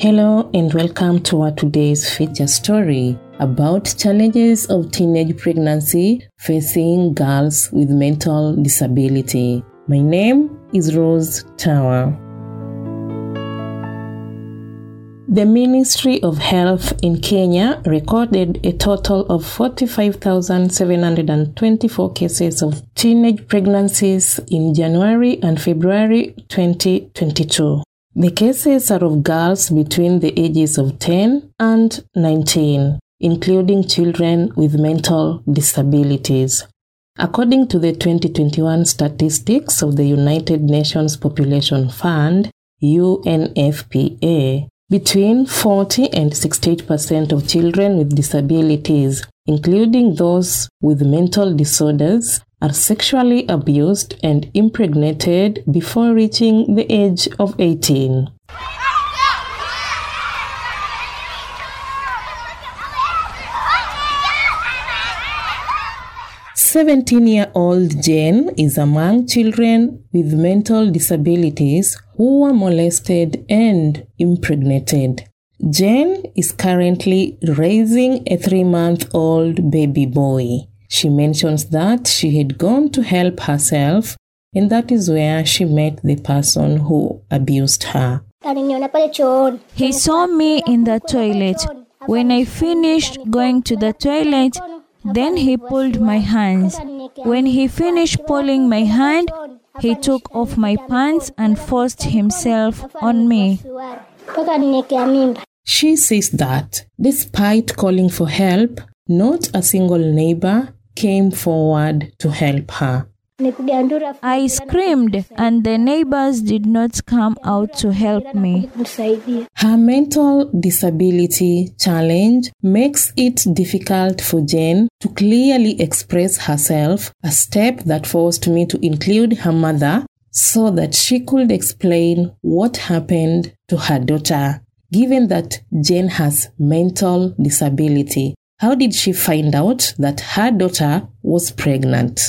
Hello and welcome to our today's feature story about challenges of teenage pregnancy facing girls with mental disability. My name is Rose Tawa. The Ministry of Health in Kenya recorded a total of 45,724 cases of teenage pregnancies in January and February 2022. The cases are of girls between the ages of 10 and 19, including children with mental disabilities. According to the 2021 statistics of the United Nations Population Fund, UNFPA, between 40 and 68% of children with disabilities, including those with mental disorders, are sexually abused and impregnated before reaching the age of 18. Seventeen-year-old Jane is among children with mental disabilities who were molested and impregnated. Jane is currently raising a three-month-old baby boy. She mentions that she had gone to help herself and that is where she met the person who abused her. He saw me in the toilet. When I finished going to the toilet, then he pulled my hands. When he finished pulling my hand, he took off my pants and forced himself on me. She says that despite calling for help, not a single neighbor came forward to help her. I screamed, and the neighbors did not come out to help me. Her mental disability challenge makes it difficult for Jane to clearly express herself, a step that forced me to include her mother so that she could explain what happened to her daughter. Given that Jane has mental disability, how did she find out that her daughter was pregnant?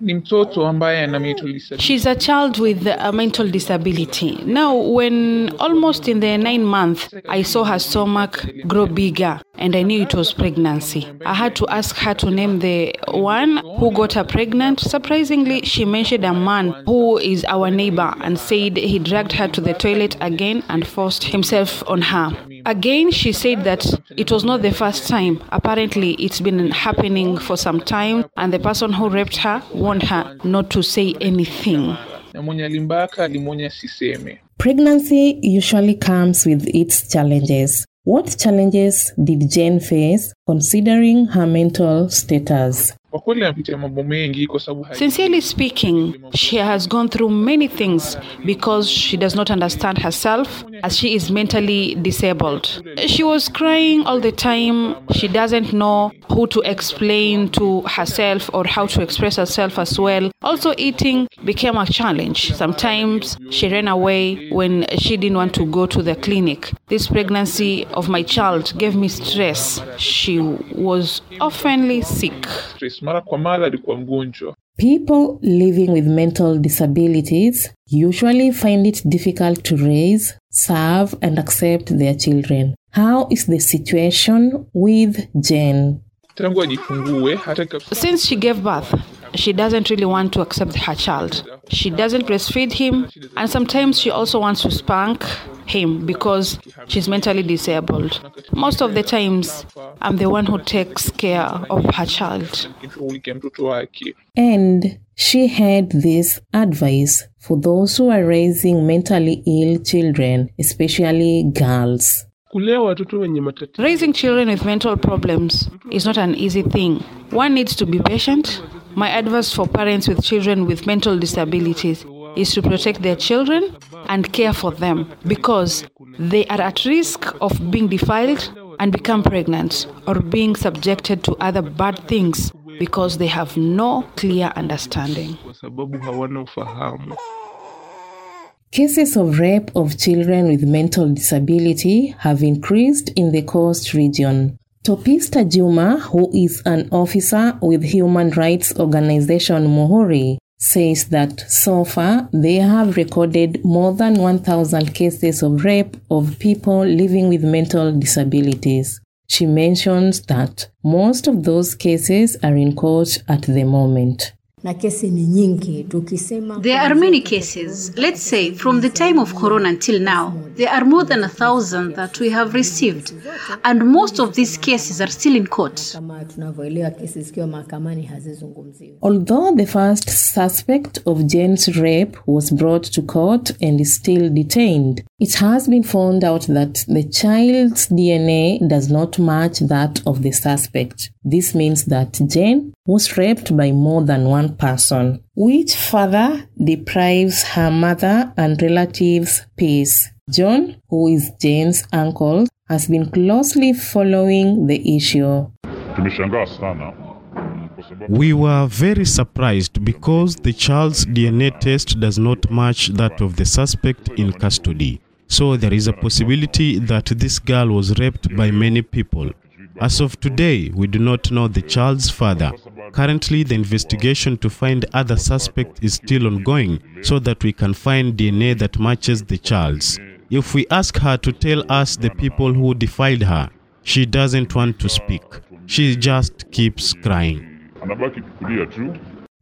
ni mtoto ambaye ana mental disability. She's a child with a mental disability. Now, when almost in the nine month, I saw her stomach grow bigger and I knew it was pregnancy. I had to ask her to name the one who got her pregnant. Surprisingly, she mentioned a man who is our neighbor and said he dragged her to the toilet again and forced himself on her. Again, she said that it was not the first time. Apparently, it's been happening for some time, and the person who raped her warned her not to say anything. na mwenye alimbaka alimwonya siseme. Pregnancy usually comes with its challenges. What challenges did Jane face considering her mental status? Kwa kweli anapitia mambo mengi kwa sababu hai- Sincerely speaking, she has gone through many things because she does not understand herself as she is mentally disabled. She was crying all the time. She doesn't know who to explain to herself or how to express herself as well. Also, eating became a challenge. Sometimes she ran away when she didn't want to go to the clinic. This pregnancy of my child gave me stress. She was oftenly sick. People living with mental disabilities usually find it difficult to raise, serve, and accept their children. How is the situation with Jane? Since she gave birth, she doesn't really want to accept her child. She doesn't breastfeed him, and sometimes she also wants to spank him because she's mentally disabled. Most of the times, I'm the one who takes care of her child. shughulikia mtoto wake. And she had this advice for those who are raising mentally ill children, especially girls. kulea watoto wenye matatizo Raising children with mental problems is not an easy thing. One needs to be patient. My advice for parents with children with mental disabilities is to protect their children and care for them because they are at risk of being defiled and become pregnant or being subjected to other bad things because they have no clear understanding. kwa sababu hawana ufahamu Cases of rape of children with mental disability have increased in the coast region. Topista Juma, who is an officer with human rights organization Muhuri, says that so far they have recorded more than 1,000 cases of rape of people living with mental disabilities. She mentions that most of those cases are in court at the moment. Na kesi ni nyingi tukisema There are many cases. Let's say from the time of Corona until now, there are more than a thousand that we have received, and most of these cases are still in court. kama tunavyoelewa kesi zikiwa mahakamani hazizungumziwi Although the first suspect of Jane's rape was brought to court and is still detained, it has been found out that the child's DNA does not match that of the suspect. This means that Jane was raped by more than one person, which further deprives her mother and relatives peace. John, who is Jane's uncle, has been closely following the issue. We were very surprised because the child's DNA test does not match that of the suspect in custody. So there is a possibility that this girl was raped by many people. As of today, we do not know the child's father. Currently, the investigation to find other suspects is still ongoing so that we can find DNA that matches the child's. If we ask her to tell us the people who defiled her, she doesn't want to speak. She just keeps crying.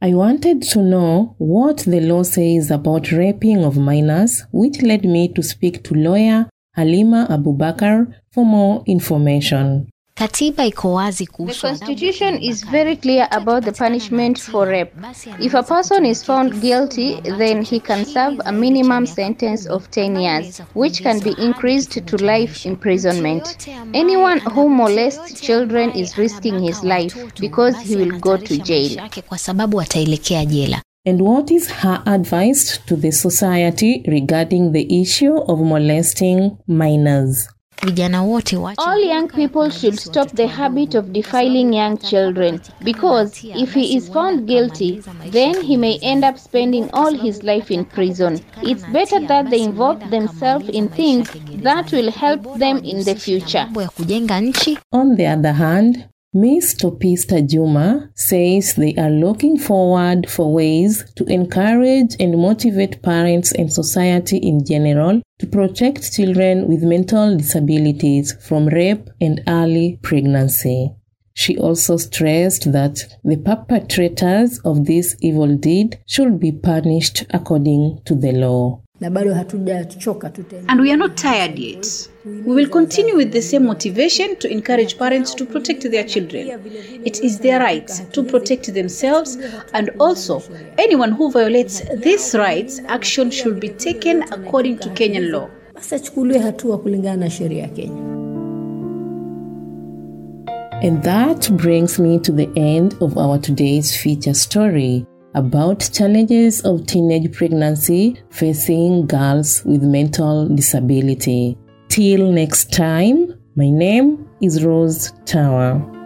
I wanted to know what the law says about raping of minors, which led me to speak to lawyer Halima Abubakar for more information. Katiba iko wazi The Constitution is very clear about the punishment for rape. If a person is found guilty, then he can serve a minimum sentence of 10 years, which can be increased to life imprisonment. Anyone who molests children is risking his life because he will go to jail. kwa sababu ataelekea jela. And what is her advice to the society regarding the issue of molesting minors? Vijana wote wache All young people should stop the habit of defiling young children because if he is found guilty, then he may end up spending all his life in prison. It's better that they involve themselves in things that will help them in the future. ya kujenga nchi On the other hand, Miss Topista Juma says they are looking forward for ways to encourage and motivate parents and society in general to protect children with mental disabilities from rape and early pregnancy. She also stressed that the perpetrators of this evil deed should be punished according to the law. Na bado hatujachoka tu And we are not tired yet. We will continue with the same motivation to encourage parents to protect their children. It is their right to protect themselves, and also anyone who violates these rights, action should be taken according to Kenyan law. basi achukuliwe hatua kulingana na sheria ya kenya And that brings me to the end of our today's feature story about challenges of teenage pregnancy facing girls with mental disability. Till next time, my name is Rose Tawa.